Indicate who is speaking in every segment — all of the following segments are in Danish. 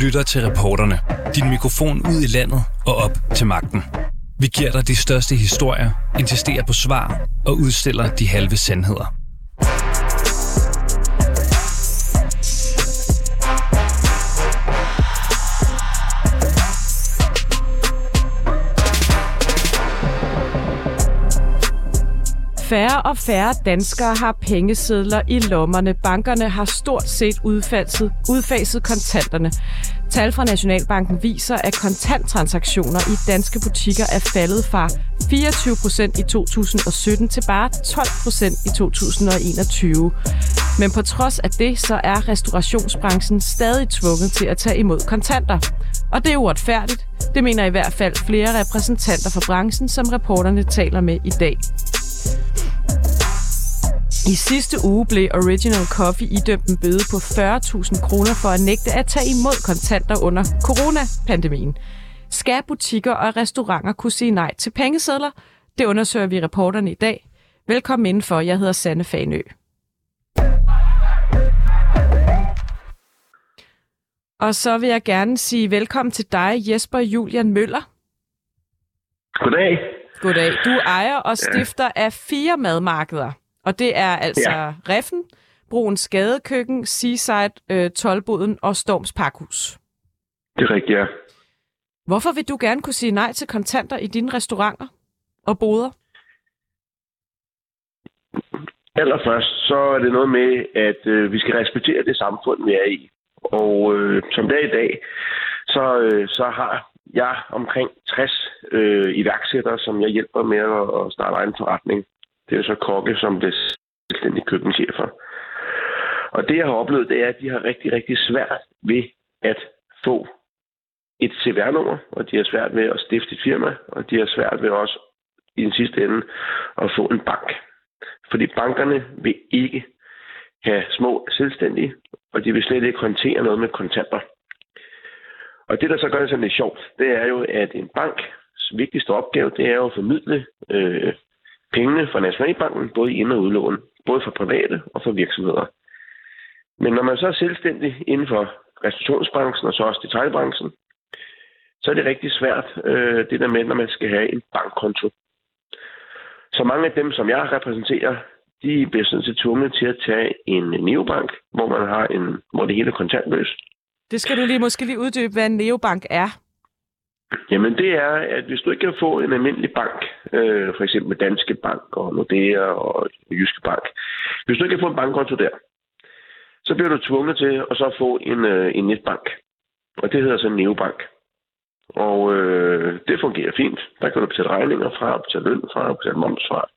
Speaker 1: lytter til reporterne. Din mikrofon ud i landet og op til magten. Vi giver dig de største historier, insisterer på svar og udstiller de halve sandheder.
Speaker 2: Færre og færre danskere har pengesedler i lommerne. Bankerne har stort set udfaset, udfaset kontanterne. Tal fra Nationalbanken viser, at kontanttransaktioner i danske butikker er faldet fra 24 procent i 2017 til bare 12 procent i 2021. Men på trods af det, så er restaurationsbranchen stadig tvunget til at tage imod kontanter. Og det er uretfærdigt. Det mener i hvert fald flere repræsentanter for branchen, som reporterne taler med i dag. I sidste uge blev Original Coffee idømt en bøde på 40.000 kroner for at nægte at tage imod kontanter under coronapandemien. Skal butikker og restauranter kunne sige nej til pengesedler? Det undersøger vi reporterne i dag. Velkommen indenfor. Jeg hedder Sanne Fanø. Og så vil jeg gerne sige velkommen til dig, Jesper Julian Møller.
Speaker 3: Goddag.
Speaker 2: Goddag. Du ejer og stifter af fire madmarkeder. Og det er altså ja. Reffen, Broens Skadekøkken, Seaside, øh, Tolboden og Storms Pakhus.
Speaker 3: Det er rigtigt, ja.
Speaker 2: Hvorfor vil du gerne kunne sige nej til kontanter i dine restauranter og boder?
Speaker 3: Allerførst, så er det noget med, at øh, vi skal respektere det samfund, vi er i. Og øh, som det er i dag, så, øh, så har jeg omkring 60 øh, iværksættere, som jeg hjælper med at, at starte egen forretning. Det er jo så kokke, som blev selvstændige køkkenchefer. Og det, jeg har oplevet, det er, at de har rigtig, rigtig svært ved at få et CVR-nummer, og de har svært ved at stifte et firma, og de har svært ved også i den sidste ende at få en bank. Fordi bankerne vil ikke have små selvstændige, og de vil slet ikke håndtere noget med kontanter. Og det, der så gør det sådan lidt sjovt, det er jo, at en banks vigtigste opgave, det er jo at formidle øh, pengene fra Nationalbanken, både i ind- og udlån, både for private og for virksomheder. Men når man så er selvstændig inden for restaurationsbranchen og så også detaljbranchen, så er det rigtig svært, øh, det der med, når man skal have en bankkonto. Så mange af dem, som jeg repræsenterer, de bliver sådan set tvunget til at tage en neobank, hvor man har en, hvor det hele er kontantløst.
Speaker 2: Det skal du lige måske lige uddybe, hvad en neobank er.
Speaker 3: Jamen det er, at hvis du ikke kan få en almindelig bank, øh, for eksempel Danske Bank og Nordea og Jyske Bank, hvis du ikke kan få en bankkonto der, så bliver du tvunget til at så få en, øh, en netbank. Og det hedder så neobank. Og øh, det fungerer fint. Der kan du betale regninger fra, betale løn fra, betale moms fra.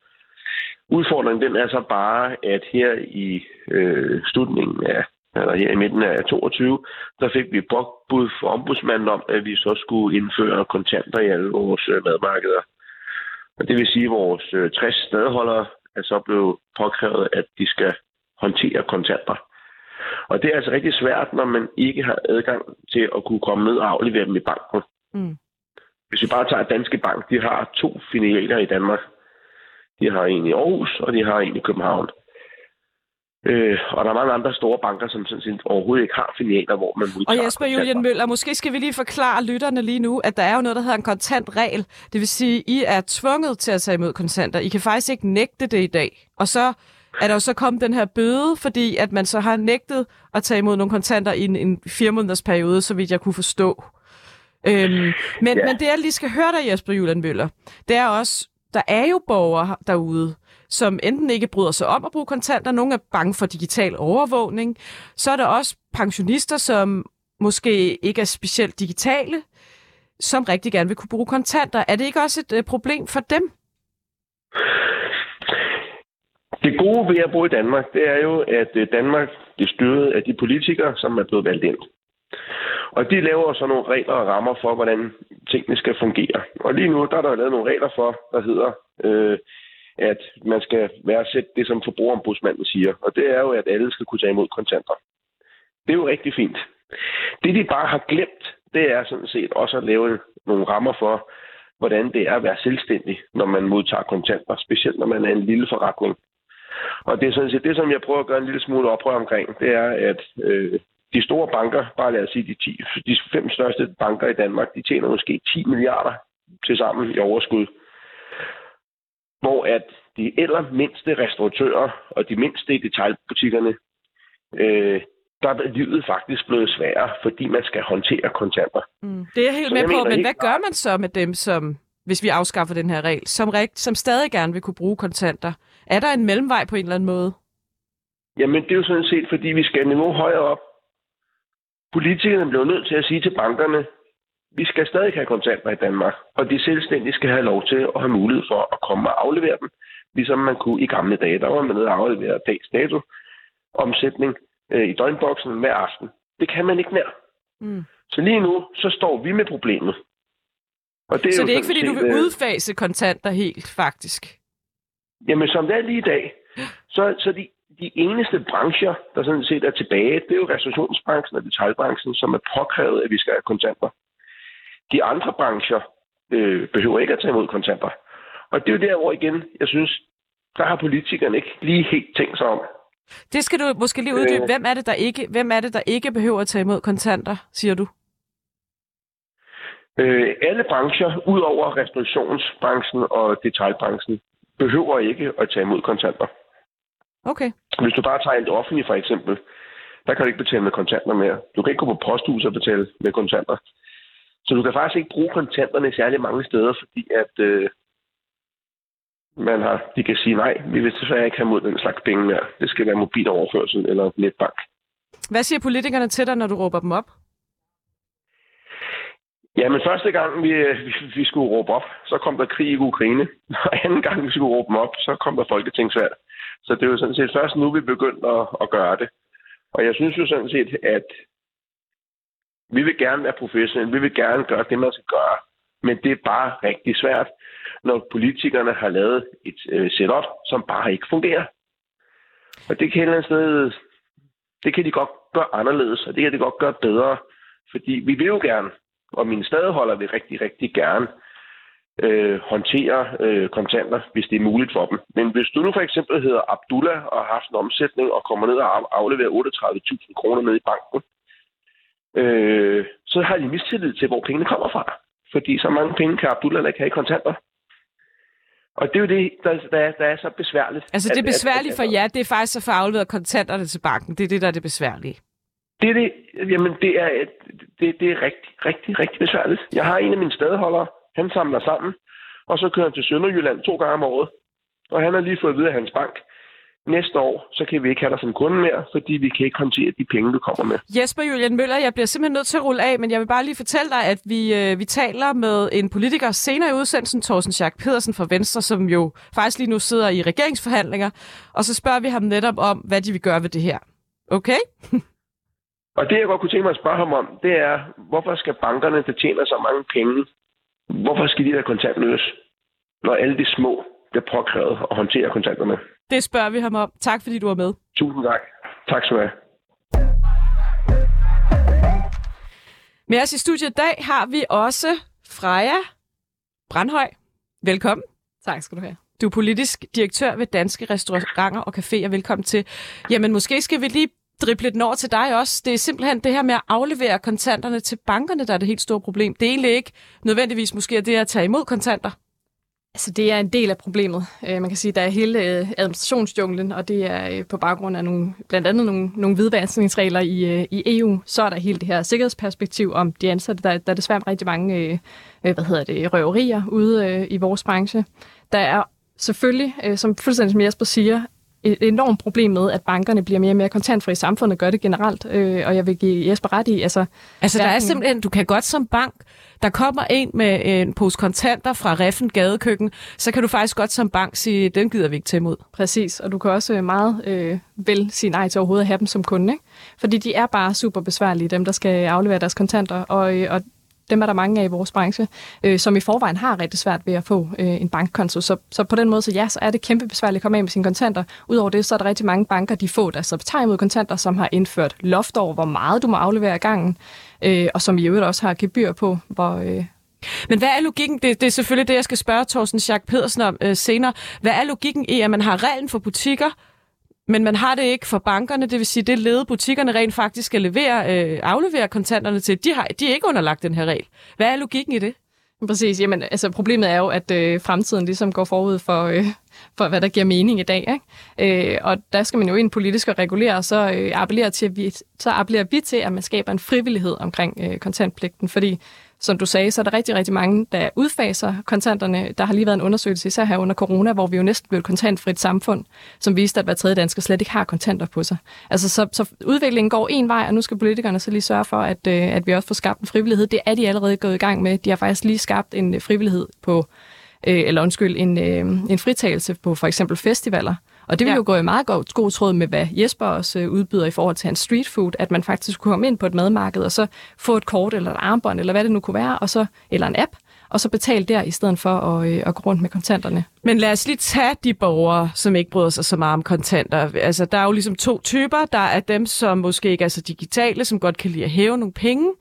Speaker 3: Udfordringen den er så bare, at her i øh, slutningen af eller her i midten af 22, der fik vi bud for ombudsmanden om, at vi så skulle indføre kontanter i alle vores øh, madmarkeder. Og det vil sige, at vores 60 øh, stedholdere er så blevet påkrævet, at de skal håndtere kontanter. Og det er altså rigtig svært, når man ikke har adgang til at kunne komme ned og aflevere dem i banken. Mm. Hvis vi bare tager Danske Bank, de har to filialer i Danmark. De har en i Aarhus, og de har en i København. Øh, og der er mange andre store banker, som sådan set overhovedet ikke har filialer, hvor man
Speaker 2: modtager Og Jesper Julian Møller, måske skal vi lige forklare lytterne lige nu, at der er jo noget, der hedder en kontantregel. Det vil sige, at I er tvunget til at tage imod kontanter. I kan faktisk ikke nægte det i dag. Og så er der jo så kommet den her bøde, fordi at man så har nægtet at tage imod nogle kontanter i en, en fire måneders periode, så vidt jeg kunne forstå. Øhm, men, ja. men det, jeg lige skal høre dig, Jesper Julian Møller, det er også, der er jo borgere derude, som enten ikke bryder sig om at bruge kontanter, nogle er bange for digital overvågning. Så er der også pensionister, som måske ikke er specielt digitale, som rigtig gerne vil kunne bruge kontanter. Er det ikke også et øh, problem for dem?
Speaker 3: Det gode ved at bo i Danmark, det er jo, at øh, Danmark er styret af de politikere, som er blevet valgt ind. Og de laver så nogle regler og rammer for, hvordan tingene skal fungere. Og lige nu der er der lavet nogle regler for, der hedder, øh, at man skal værdsætte det, som forbrugerombudsmanden siger. Og det er jo, at alle skal kunne tage imod kontanter. Det er jo rigtig fint. Det, de bare har glemt, det er sådan set også at lave nogle rammer for, hvordan det er at være selvstændig, når man modtager kontanter, specielt når man er en lille forretning. Og det er sådan set det, som jeg prøver at gøre en lille smule oprør omkring, det er, at øh, de store banker, bare lad os sige de, 10, de fem største banker i Danmark, de tjener måske 10 milliarder til sammen i overskud. Hvor at de mindste restauratører og de mindste i detaljbutikkerne, øh, der er livet faktisk blevet sværere, fordi man skal håndtere kontanter.
Speaker 2: Mm. Det er jeg helt så med jeg på, men hvad gør man så med dem, som, hvis vi afskaffer den her regel, som, som stadig gerne vil kunne bruge kontanter? Er der en mellemvej på en eller anden måde?
Speaker 3: Jamen, det er jo sådan set, fordi vi skal niveau højere op. Politikerne bliver nødt til at sige til bankerne, vi skal stadig have kontanter i Danmark, og de selvstændige skal have lov til at have mulighed for at komme og aflevere dem, ligesom man kunne i gamle dage. Der var man nede og aflevere dags dato omsætning øh, i døgnboksen hver aften. Det kan man ikke mere. Mm. Så lige nu, så står vi med problemet.
Speaker 2: Og det er så det er ikke, fordi set, du vil øh, udfase kontanter helt, faktisk?
Speaker 3: Jamen, som det er lige i dag, så, så de de eneste brancher, der sådan set er tilbage, det er jo restaurationsbranchen og detaljbranchen, som er påkrævet, at vi skal have kontanter. De andre brancher øh, behøver ikke at tage imod kontanter. Og det er jo der, hvor igen, jeg synes, der har politikerne ikke lige helt tænkt sig om.
Speaker 2: Det skal du måske lige uddybe. Øh, hvem, er det, der ikke, hvem er det, der ikke behøver at tage imod kontanter, siger du?
Speaker 3: Øh, alle brancher, ud over restaurationsbranchen og detaljbranchen, behøver ikke at tage imod kontanter.
Speaker 2: Okay.
Speaker 3: Hvis du bare tager en offentlig for eksempel, der kan du ikke betale med kontanter mere. Du kan ikke gå på posthus og betale med kontanter. Så du kan faktisk ikke bruge kontanterne særlig mange steder, fordi at øh, man har, de kan sige, nej, vi vil desværre ikke have mod den slags penge mere. Det skal være mobiloverførsel eller netbank.
Speaker 2: Hvad siger politikerne til dig, når du råber dem op?
Speaker 3: Ja, men første gang, vi, vi, vi skulle råbe op, så kom der krig i Ukraine. Og anden gang, vi skulle råbe dem op, så kom der folketingsvalg. Så det er jo sådan set først nu, vi begyndte at, at gøre det. Og jeg synes jo sådan set, at vi vil gerne være professionelle. Vi vil gerne gøre det, man skal gøre. Men det er bare rigtig svært, når politikerne har lavet et øh, setup, som bare ikke fungerer. Og det kan et eller andet sted, det kan de godt gøre anderledes, og det kan de godt gøre bedre. Fordi vi vil jo gerne, og mine stadigholder vil rigtig, rigtig gerne øh, håndtere øh, kontanter, hvis det er muligt for dem. Men hvis du nu for eksempel hedder Abdullah og har haft en omsætning og kommer ned og afleverer 38.000 kroner ned i banken, øh, så har de mistillid til, hvor pengene kommer fra. Fordi så mange penge kan Abdullah ikke have i kontanter. Og det er jo det, der, der, er, der er så besværligt.
Speaker 2: Altså det er besværligt for jer, det er faktisk at få afleveret kontanterne til banken. Det er det, der er det besværlige.
Speaker 3: Det er det, jamen det er, det, det er rigtig, rigtig, rigtig besværligt. Jeg har en af mine stedholdere, han samler sammen, og så kører han til Sønderjylland to gange om året. Og han har lige fået at vide af hans bank, næste år, så kan vi ikke have dig som kunde mere, fordi vi kan ikke håndtere de penge, du kommer med.
Speaker 2: Jesper Julian Møller, jeg bliver simpelthen nødt til at rulle af, men jeg vil bare lige fortælle dig, at vi, øh, vi taler med en politiker senere i udsendelsen, Thorsten Schack Pedersen fra Venstre, som jo faktisk lige nu sidder i regeringsforhandlinger, og så spørger vi ham netop om, hvad de vil gøre ved det her. Okay?
Speaker 3: og det, jeg godt kunne tænke mig at spørge ham om, det er, hvorfor skal bankerne, der tjener så mange penge, Hvorfor skal de være kontantløse, når alle de små bliver påkrævet at håndtere kontanterne?
Speaker 2: Det spørger vi ham om. Tak fordi du var med.
Speaker 3: Tusind tak. Tak skal du have.
Speaker 2: Med os i studiet i dag har vi også Freja Brandhøj. Velkommen.
Speaker 4: Tak skal du have.
Speaker 2: Du er politisk direktør ved Danske Restauranter og Caféer. Velkommen til. Jamen, måske skal vi lige drible den over til dig også. Det er simpelthen det her med at aflevere kontanterne til bankerne, der er det helt store problem. Det er egentlig ikke nødvendigvis måske det at tage imod kontanter.
Speaker 4: Altså, det er en del af problemet. Øh, man kan sige, at der er hele øh, administrationsjunglen, og det er øh, på baggrund af nogle, blandt andet nogle, nogle hvidvaskningsregler i, øh, i EU. Så er der hele det her sikkerhedsperspektiv om de ansatte. Der, der er desværre rigtig mange øh, øh, hvad hedder det, røverier ude i vores branche. Der er selvfølgelig, som fuldstændig som Jesper siger, et enormt problem med, at bankerne bliver mere og mere kontantfri. Samfundet gør det generelt, øh, og jeg vil give Jesper ret i. Altså,
Speaker 2: altså der er simpelthen, du kan godt som bank, der kommer en med en pose kontanter fra Reffen Gadekøkken, så kan du faktisk godt som bank sige, den gider vi ikke til imod.
Speaker 4: Præcis, og du kan også meget øh, vel sige nej til overhovedet at have dem som kunde. Ikke? Fordi de er bare super besværlige, dem der skal aflevere deres kontanter, og, øh, og dem er der mange af i vores branche, øh, som i forvejen har rigtig svært ved at få øh, en bankkonto. Så, så på den måde, så ja, så er det kæmpe besværligt at komme af med sine kontanter. Udover det, så er der rigtig mange banker, de får der så tager imod kontanter, som har indført loft over, hvor meget du må aflevere i gangen, øh, og som i øvrigt også har gebyr på, hvor, øh,
Speaker 2: men hvad er logikken? Det, det er selvfølgelig det, jeg skal spørge Thorsten Schack Pedersen om øh, senere. Hvad er logikken i, at man har reglen for butikker, men man har det ikke for bankerne, det vil sige, det led butikkerne rent faktisk skal levere, øh, aflevere kontanterne til. De, har, de er ikke underlagt den her regel. Hvad er logikken i det?
Speaker 4: Præcis. Jamen, altså, problemet er jo, at øh, fremtiden ligesom går forud for, øh, for, hvad der giver mening i dag. Ikke? Øh, og der skal man jo ind politisk og regulere, så, øh, appellerer til, at vi, så appellerer vi til, at man skaber en frivillighed omkring øh, kontantpligten. Fordi som du sagde, så er der rigtig, rigtig mange, der udfaser kontanterne. Der har lige været en undersøgelse, især her under corona, hvor vi jo næsten blev et kontantfrit samfund, som viste, at hver tredje dansker slet ikke har kontanter på sig. Altså, så, så udviklingen går en vej, og nu skal politikerne så lige sørge for, at, øh, at vi også får skabt en frivillighed. Det er de allerede gået i gang med. De har faktisk lige skabt en frivillighed på, øh, eller undskyld, en, øh, en fritagelse på for eksempel festivaler, og det vil ja. jo gå i meget god, god tråd med, hvad Jesper også øh, udbyder i forhold til hans street food, at man faktisk kunne komme ind på et madmarked, og så få et kort eller et armbånd, eller hvad det nu kunne være, og så, eller en app, og så betale der, i stedet for at, øh, at gå rundt med kontanterne.
Speaker 2: Men lad os lige tage de borgere, som ikke bryder sig så meget om kontanter. Altså, der er jo ligesom to typer. Der er dem, som måske ikke er så digitale, som godt kan lide at hæve nogle penge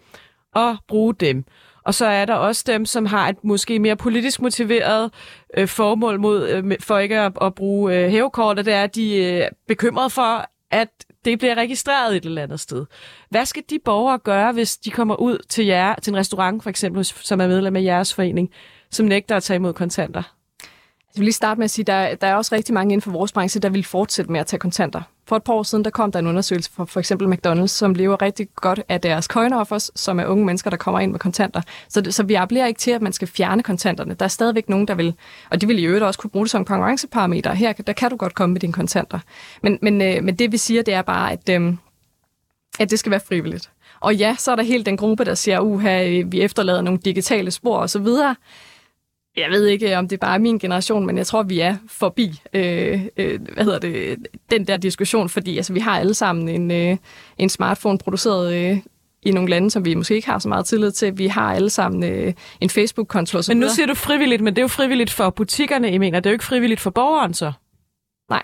Speaker 2: og bruge dem. Og så er der også dem, som har et måske mere politisk motiveret øh, formål mod, øh, for ikke at, at bruge øh, hævekort, og det er, at de øh, er øh, bekymrede for, at det bliver registreret et eller andet sted. Hvad skal de borgere gøre, hvis de kommer ud til, jer, til en restaurant, for eksempel, som er medlem af jeres forening, som nægter at tage imod kontanter?
Speaker 4: Vil lige starte med at sige, at der, der er også rigtig mange inden for vores branche, der vil fortsætte med at tage kontanter. For et par år siden, der kom der en undersøgelse fra for eksempel McDonald's, som lever rigtig godt af deres coin-offers, som er unge mennesker, der kommer ind med kontanter. Så, så vi appellerer ikke til, at man skal fjerne kontanterne. Der er stadigvæk nogen, der vil, og de vil i øvrigt også kunne bruge det som konkurrenceparameter. Her der kan du godt komme med dine kontanter. Men, men, øh, men det vi siger, det er bare, at, øh, at det skal være frivilligt. Og ja, så er der helt den gruppe, der siger, uha, vi efterlader nogle digitale spor osv., jeg ved ikke, om det er bare min generation, men jeg tror, vi er forbi øh, øh, hvad hedder det, den der diskussion, fordi altså, vi har alle sammen en, øh, en smartphone produceret øh, i nogle lande, som vi måske ikke har så meget tillid til. Vi har alle sammen øh, en Facebook-konto.
Speaker 2: Men nu siger du frivilligt, men det er jo frivilligt for butikkerne, I mener. Det er jo ikke frivilligt for borgeren så?
Speaker 4: Nej,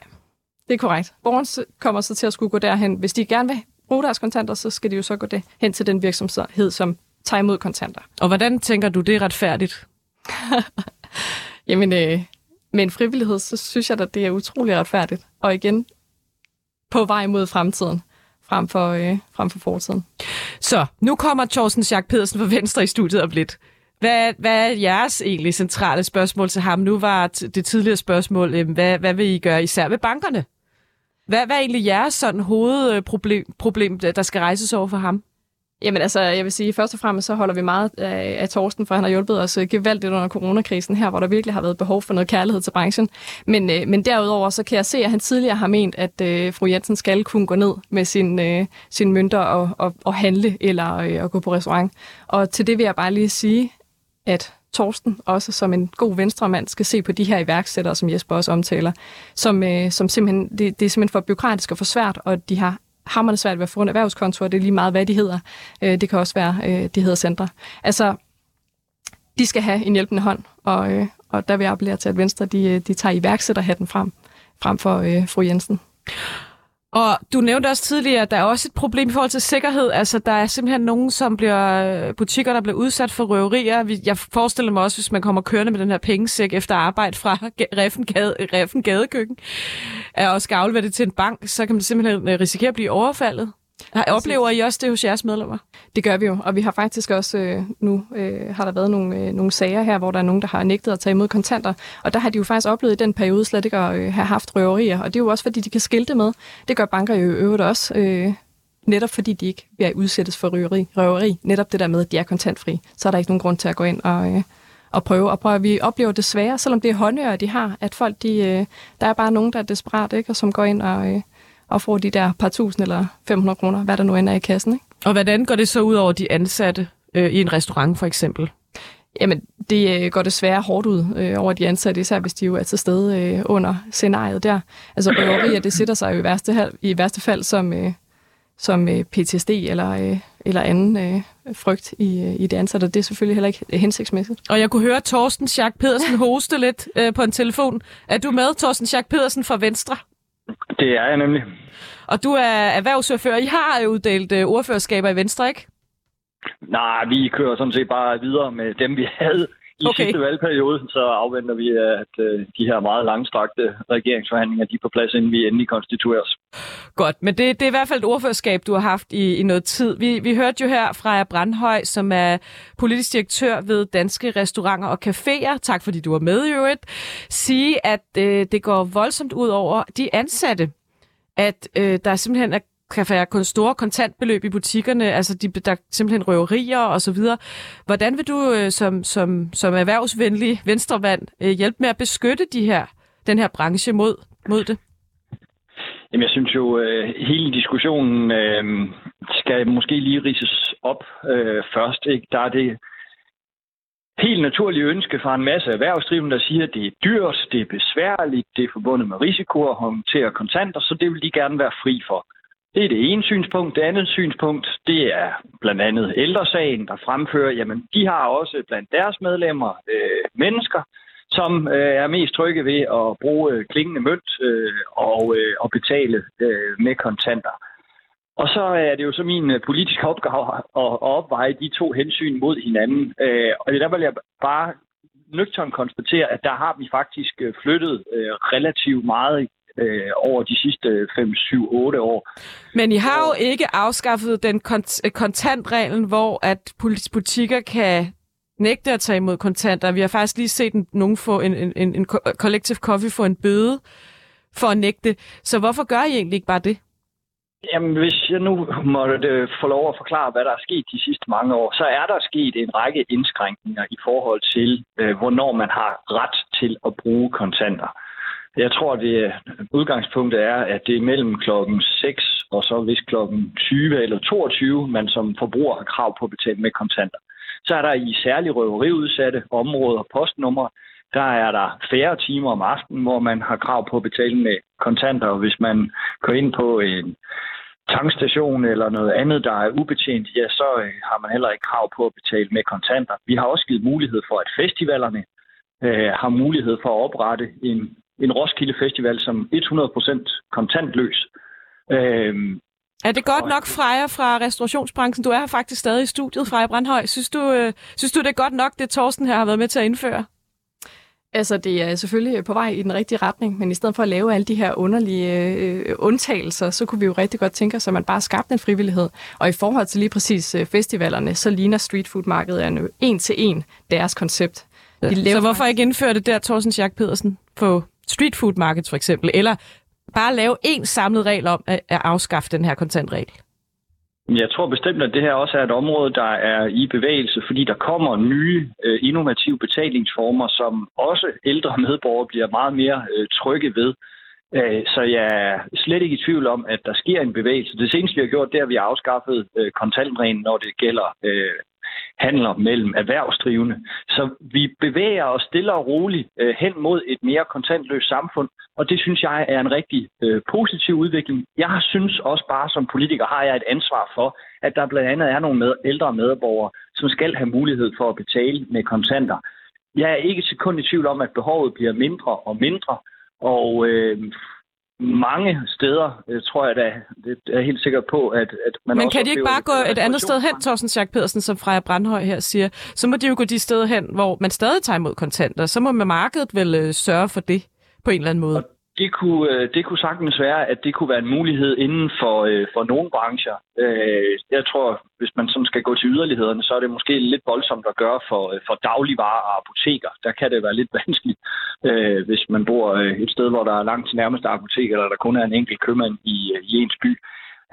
Speaker 4: det er korrekt. Borgeren kommer så til at skulle gå derhen. Hvis de gerne vil bruge deres kontanter, så skal de jo så gå det hen til den virksomhed, som tager imod kontanter.
Speaker 2: Og hvordan tænker du, det er retfærdigt?
Speaker 4: Jamen, øh, med en frivillighed, så synes jeg, at det er utrolig retfærdigt. Og igen, på vej mod fremtiden, frem for, øh, frem for fortiden.
Speaker 2: Så, nu kommer Thorsten Schack Pedersen fra Venstre i studiet om lidt. Hvad, hvad er jeres egentlig centrale spørgsmål til ham? Nu var det tidligere spørgsmål, øh, hvad, hvad vil I gøre især ved bankerne? Hvad, hvad er egentlig jeres sådan hovedproblem, problem, der skal rejses over for ham?
Speaker 4: Jamen altså, jeg vil sige, først og fremmest så holder vi meget af, af Torsten, for han har hjulpet os øh, gevaldigt under coronakrisen her, hvor der virkelig har været behov for noget kærlighed til branchen. Men, øh, men derudover så kan jeg se, at han tidligere har ment, at øh, fru Jensen skal kunne gå ned med sin, øh, sin mønter og, og, og handle eller øh, og gå på restaurant. Og til det vil jeg bare lige sige, at Torsten også som en god venstremand skal se på de her iværksættere, som Jesper også omtaler, som, øh, som simpelthen, det, det er simpelthen for byråkratisk og for svært, og de har hammerende svært ved at få en erhvervskonto, og det er lige meget, hvad de hedder. Øh, det kan også være, øh, de hedder centre. Altså, de skal have en hjælpende hånd, og, øh, og der vil jeg appellere til, at Venstre de, øh, de tager iværksætterhatten frem, frem for øh, fru Jensen.
Speaker 2: Og du nævnte også tidligere, at der er også et problem i forhold til sikkerhed. Altså, der er simpelthen nogen, som bliver øh, butikker, der bliver udsat for røverier. Jeg forestiller mig også, hvis man kommer kørende med den her pengesæk efter arbejde fra Reffen, Gade, Reffen Gadekøkken, og skal aflevere det til en bank, så kan man simpelthen øh, risikere at blive overfaldet. Har, oplever I også det hos jeres medlemmer?
Speaker 4: Det gør vi jo, og vi har faktisk også øh, nu øh, har der været nogle, øh, nogle sager her, hvor der er nogen, der har nægtet at tage imod kontanter, og der har de jo faktisk oplevet i den periode slet ikke at øh, have haft røverier, og det er jo også fordi, de kan skilte med. Det gør banker jo i øvrigt også, øh, netop fordi de ikke bliver udsættes for røveri, røveri. Netop det der med, at de er kontantfri, så er der ikke nogen grund til at gå ind og, øh, og prøve. Og prøve. Vi oplever desværre, selvom det er håndører, de har, at folk, de, øh, der er bare nogen, der er desperat, ikke, og som går ind og... Øh, og får de der par tusind eller 500 kroner, hvad der nu ender i kassen. Ikke?
Speaker 2: Og hvordan går det så ud over de ansatte øh, i en restaurant for eksempel?
Speaker 4: Jamen, det øh, går desværre hårdt ud øh, over de ansatte, især hvis de jo er til stede øh, under scenariet der. Altså røverier, det sætter sig jo i værste, i værste fald som, øh, som øh, PTSD eller, øh, eller anden øh, frygt i, øh, i det ansatte, det er selvfølgelig heller ikke hensigtsmæssigt.
Speaker 2: Og jeg kunne høre Torsten Schack Pedersen hoste lidt øh, på en telefon. Er du med, Torsten Schack Pedersen fra Venstre?
Speaker 5: Det er jeg nemlig.
Speaker 2: Og du er erhvervsordfører. I har uddelt uh, ordførerskaber i Venstre, ikke?
Speaker 5: Nej, vi kører sådan set bare videre med dem, vi havde i okay. sidste valgperiode, så afventer vi, at uh, de her meget langstrakte regeringsforhandlinger de er på plads, inden vi endelig konstitueres.
Speaker 2: Godt, men det, det er i hvert fald et ordførerskab, du har haft i, i noget tid. Vi, vi hørte jo her fra Brandhøj, som er politisk direktør ved Danske Restauranter og Caféer, tak fordi du var med i øvrigt, sige, at øh, det går voldsomt ud over de ansatte at øh, der simpelthen er kan være store kontantbeløb i butikkerne, altså de, der er simpelthen røverier og så videre. Hvordan vil du øh, som, som, som erhvervsvenlig venstrevand øh, hjælpe med at beskytte de her, den her branche mod, mod det?
Speaker 5: Jamen, jeg synes jo, øh, hele diskussionen øh, skal måske lige rises op øh, først. Ikke? Der er det helt naturlige ønske fra en masse erhvervsdrivende, der siger, at det er dyrt, det er besværligt, det er forbundet med risiko at håndtere kontanter, så det vil de gerne være fri for. Det er det ene synspunkt. Det andet synspunkt, det er blandt andet ældresagen, der fremfører, jamen de har også blandt deres medlemmer øh, mennesker, som øh, er mest trygge ved at bruge øh, klingende mønt øh, og, øh, og betale øh, med kontanter. Og så er det jo så min øh, politiske opgave at, at opveje de to hensyn mod hinanden. Øh, og der vil jeg bare nøgtern konstatere, at der har vi faktisk øh, flyttet øh, relativt meget øh, over de sidste 5, 7, 8 år.
Speaker 2: Men I har jo ikke afskaffet den kont- kontantreglen, hvor at butikker kan nægte at tage imod kontanter. Vi har faktisk lige set en, nogen få en, en, en, en collective coffee få en bøde for at nægte. Så hvorfor gør I egentlig ikke bare det?
Speaker 5: Jamen, hvis jeg nu måtte øh, få lov at forklare, hvad der er sket de sidste mange år, så er der sket en række indskrænkninger i forhold til, øh, hvornår man har ret til at bruge kontanter. Jeg tror, det øh, udgangspunktet er, at det er mellem klokken 6 og så hvis klokken 20 eller 22, man som forbruger har krav på at betale med kontanter. Så er der i særlig røveriudsatte områder og postnumre, der er der færre timer om aftenen, hvor man har krav på at betale med kontanter. Og hvis man går ind på en tankstation eller noget andet, der er ubetjent, ja, så øh, har man heller ikke krav på at betale med kontanter. Vi har også givet mulighed for, at festivalerne øh, har mulighed for at oprette en en Roskilde Festival som 100% kontantløs.
Speaker 2: Øhm, er det godt nok, Freja fra restaurationsbranchen? Du er her faktisk stadig i studiet, Freja Brandhøj. Synes du, øh, synes du, det er godt nok, det Torsten her har været med til at indføre?
Speaker 4: Altså, det er selvfølgelig på vej i den rigtige retning, men i stedet for at lave alle de her underlige øh, undtagelser, så kunne vi jo rigtig godt tænke os, at man bare skabte en frivillighed. Og i forhold til lige præcis øh, festivalerne, så ligner streetfood-markedet en, en til en deres koncept.
Speaker 2: De ja. Så hvorfor ikke indføre det der, Thorsten Schack Pedersen, på street food markets for eksempel, eller bare lave en samlet regel om at, at afskaffe den her kontantregel?
Speaker 5: Jeg tror bestemt, at det her også er et område, der er i bevægelse, fordi der kommer nye øh, innovative betalingsformer, som også ældre medborgere bliver meget mere øh, trygge ved. Øh, så jeg er slet ikke i tvivl om, at der sker en bevægelse. Det seneste, vi har gjort, det er, at vi har afskaffet kontantreglen, når det gælder handler mellem erhvervsdrivende. Så vi bevæger os stille og roligt øh, hen mod et mere kontantløst samfund, og det synes jeg er en rigtig øh, positiv udvikling. Jeg synes også bare som politiker har jeg et ansvar for, at der blandt andet er nogle med, ældre medborgere, som skal have mulighed for at betale med kontanter. Jeg er ikke sekund i tvivl om, at behovet bliver mindre og mindre, og øh, mange steder, øh, tror jeg da, det er jeg helt sikker på, at, at
Speaker 2: man Men kan de ikke bare gå et andet sted hen, Thorsten Schack Pedersen, som Freja Brandhøj her siger? Så må de jo gå de steder hen, hvor man stadig tager imod kontanter. Så må man markedet vel øh, sørge for det på en eller anden måde. Og
Speaker 5: det kunne, øh, det kunne sagtens være, at det kunne være en mulighed inden for, øh, for nogle brancher. Øh, jeg tror, hvis man sådan skal gå til yderlighederne, så er det måske lidt voldsomt at gøre for, øh, for dagligvarer og apoteker. Der kan det være lidt vanskeligt, øh, hvis man bor et sted, hvor der er langt til nærmeste apotek, eller der kun er en enkelt købmand i, i ens by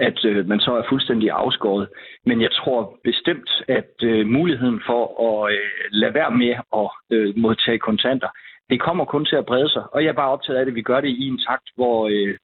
Speaker 5: at øh, man så er fuldstændig afskåret. Men jeg tror bestemt, at øh, muligheden for at øh, lade være med at øh, modtage kontanter, det kommer kun til at brede sig, og jeg er bare optaget af det, at vi gør det i en takt, hvor, øh,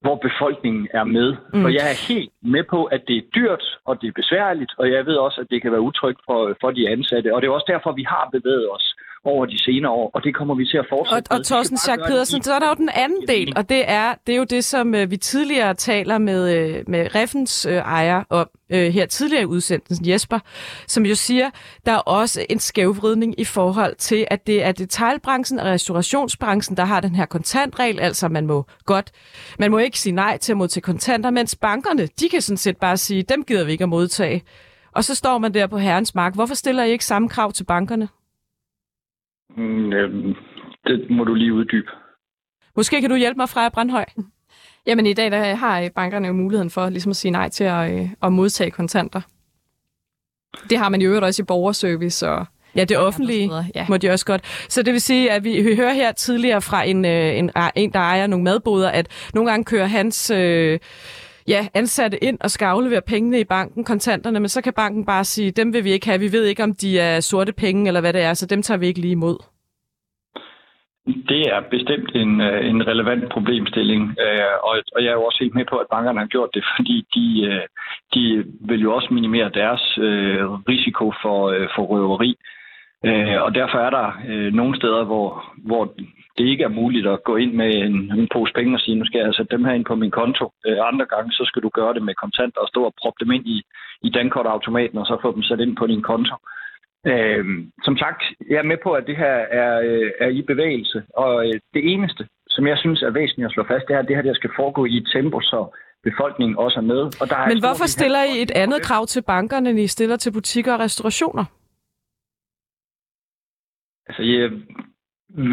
Speaker 5: hvor befolkningen er med. Mm. For jeg er helt med på, at det er dyrt, og det er besværligt, og jeg ved også, at det kan være utrygt for, for de ansatte. Og det er også derfor, vi har bevæget os over de senere år, og det kommer vi til at fortsætte
Speaker 2: Og, og Thorsten Schack Pedersen, så er der jo den anden del, og det er, det er jo det, som øh, vi tidligere taler med, øh, med Reffens øh, ejer om øh, her tidligere i udsendelsen, Jesper, som jo siger, der er også en skævvridning i forhold til, at det er detaljbranchen og restaurationsbranchen, der har den her kontantregel, altså man må godt, man må ikke sige nej til at modtage kontanter, mens bankerne, de kan sådan set bare sige, dem gider vi ikke at modtage. Og så står man der på herrens mark. Hvorfor stiller I ikke samme krav til bankerne?
Speaker 5: Mm, øh, det må du lige uddybe.
Speaker 2: Måske kan du hjælpe mig, Freja Brandhøj?
Speaker 4: Jamen i dag der har bankerne jo muligheden for ligesom at sige nej til at, øh, at modtage kontanter. Det har man jo øvrigt også i borgerservice og
Speaker 2: Ja, det offentlige ja. må de også godt. Så det vil sige, at vi hører her tidligere fra en, øh, en, en der ejer nogle madboder, at nogle gange kører hans øh, ja, ansatte ind og skal aflevere pengene i banken, kontanterne, men så kan banken bare sige, dem vil vi ikke have. Vi ved ikke, om de er sorte penge eller hvad det er, så dem tager vi ikke lige imod.
Speaker 5: Det er bestemt en, øh, en relevant problemstilling, øh, og, og jeg er jo også helt med på, at bankerne har gjort det, fordi de, øh, de vil jo også minimere deres risiko for, for røveri. Og derfor er der nogle steder, hvor, hvor det ikke er muligt at gå ind med en, en pose penge og sige, nu skal jeg sætte dem her ind på min konto. Andre gange, så skal du gøre det med kontanter og stå og proppe dem ind i, i dankortautomaten, og så få dem sat ind på din konto. Øh, som sagt, jeg er med på, at det her er, øh, er i bevægelse, og øh, det eneste, som jeg synes er væsentligt at slå fast, det er, at det her der skal foregå i et tempo, så befolkningen også er med. Og der er
Speaker 2: Men hvorfor stiller I et andet krav til bankerne, end I stiller til butikker og restaurationer?
Speaker 5: Altså, jeg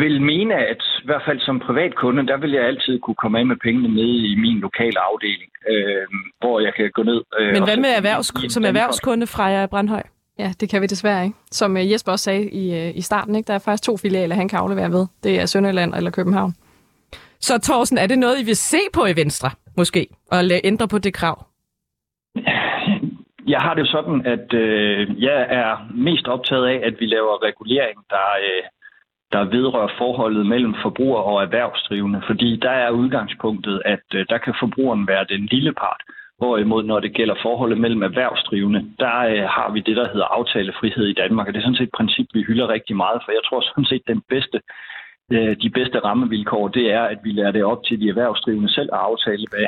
Speaker 5: vil mene, at i hvert fald som privatkunde, der vil jeg altid kunne komme af med pengene med i min lokale afdeling, øh, hvor jeg kan gå ned.
Speaker 2: Øh, Men hvad med erhvervs- som erhvervskunde fra jer Brandhøj?
Speaker 4: Ja, det kan vi desværre ikke. Som øh, Jesper også sagde i, øh, i starten, ikke? der er faktisk to filialer, han kan aflevere ved. Det er Sønderjylland eller København.
Speaker 2: Så Thorsten, er det noget, I vil se på i Venstre, måske, og ændre på det krav?
Speaker 5: Jeg har det sådan, at øh, jeg er mest optaget af, at vi laver regulering, der, øh, der vedrører forholdet mellem forbruger og erhvervsdrivende. Fordi der er udgangspunktet, at øh, der kan forbrugeren være den lille part, Hvorimod, når det gælder forholdet mellem erhvervsdrivende, der øh, har vi det, der hedder aftalefrihed i Danmark. Og det er sådan set et princip, vi hylder rigtig meget, for jeg tror sådan set, den bedste, øh, de bedste rammevilkår, det er, at vi lærer det op til de erhvervsdrivende selv at aftale, hvad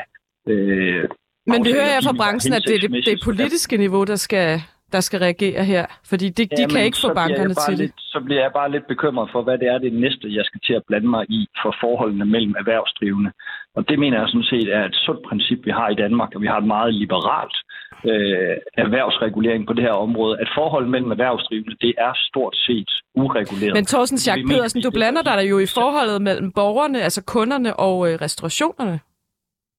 Speaker 5: øh,
Speaker 2: men vi hører fra branchen, at det er det, det politiske niveau, der skal, der skal reagere her, fordi de, de kan ikke få bankerne til det.
Speaker 5: Lidt, så bliver jeg bare lidt bekymret for, hvad det er det næste, jeg skal til at blande mig i for forholdene mellem erhvervsdrivende. Og det mener jeg sådan set er et sundt princip, vi har i Danmark, og vi har et meget liberalt øh, erhvervsregulering på det her område, at forholdet mellem erhvervsdrivende, det er stort set ureguleret.
Speaker 2: Men Thorsten Schack Pedersen, du blander dig jo i forholdet mellem borgerne, altså kunderne og øh, restaurationerne.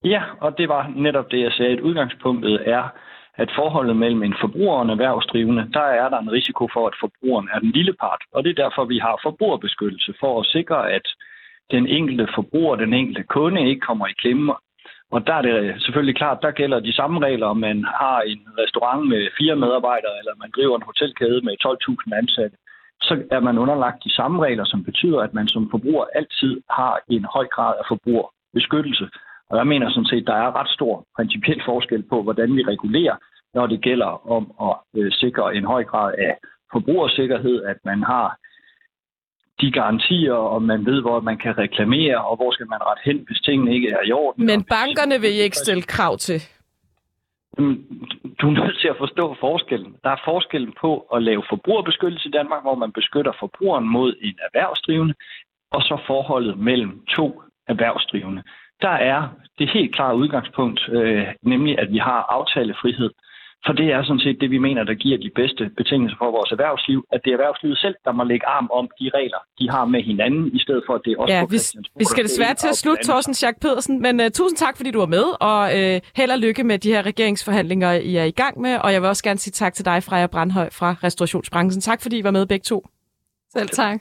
Speaker 5: Ja, og det var netop det, jeg sagde. at udgangspunktet er, at forholdet mellem en forbruger og en erhvervsdrivende, der er der en risiko for, at forbrugeren er den lille part. Og det er derfor, vi har forbrugerbeskyttelse for at sikre, at den enkelte forbruger, den enkelte kunde ikke kommer i klemme. Og der er det selvfølgelig klart, der gælder de samme regler, om man har en restaurant med fire medarbejdere, eller man driver en hotelkæde med 12.000 ansatte. Så er man underlagt de samme regler, som betyder, at man som forbruger altid har en høj grad af forbrugerbeskyttelse. Og jeg mener sådan set, der er ret stor principiel forskel på, hvordan vi regulerer, når det gælder om at øh, sikre en høj grad af forbrugersikkerhed, at man har de garantier, og man ved, hvor man kan reklamere, og hvor skal man rette hen, hvis tingene ikke er i orden.
Speaker 2: Men bankerne vil ikke stille krav til?
Speaker 5: Du er nødt til at forstå forskellen. Der er forskellen på at lave forbrugerbeskyttelse i Danmark, hvor man beskytter forbrugeren mod en erhvervsdrivende, og så forholdet mellem to erhvervsdrivende. Der er det helt klare udgangspunkt, øh, nemlig at vi har aftalefrihed, for det er sådan set det, vi mener, der giver de bedste betingelser for vores erhvervsliv, at det er erhvervslivet selv, der må lægge arm om de regler, de har med hinanden, i stedet for, at det er også
Speaker 2: ja, vi, vi skal desværre til at slutte, Thorsten Schack Pedersen, men uh, tusind tak, fordi du var med, og uh, held og lykke med de her regeringsforhandlinger, I er i gang med, og jeg vil også gerne sige tak til dig, Freja Brandhøj fra restaurationsbranchen. Tak, fordi I var med begge to.
Speaker 4: Selv tak.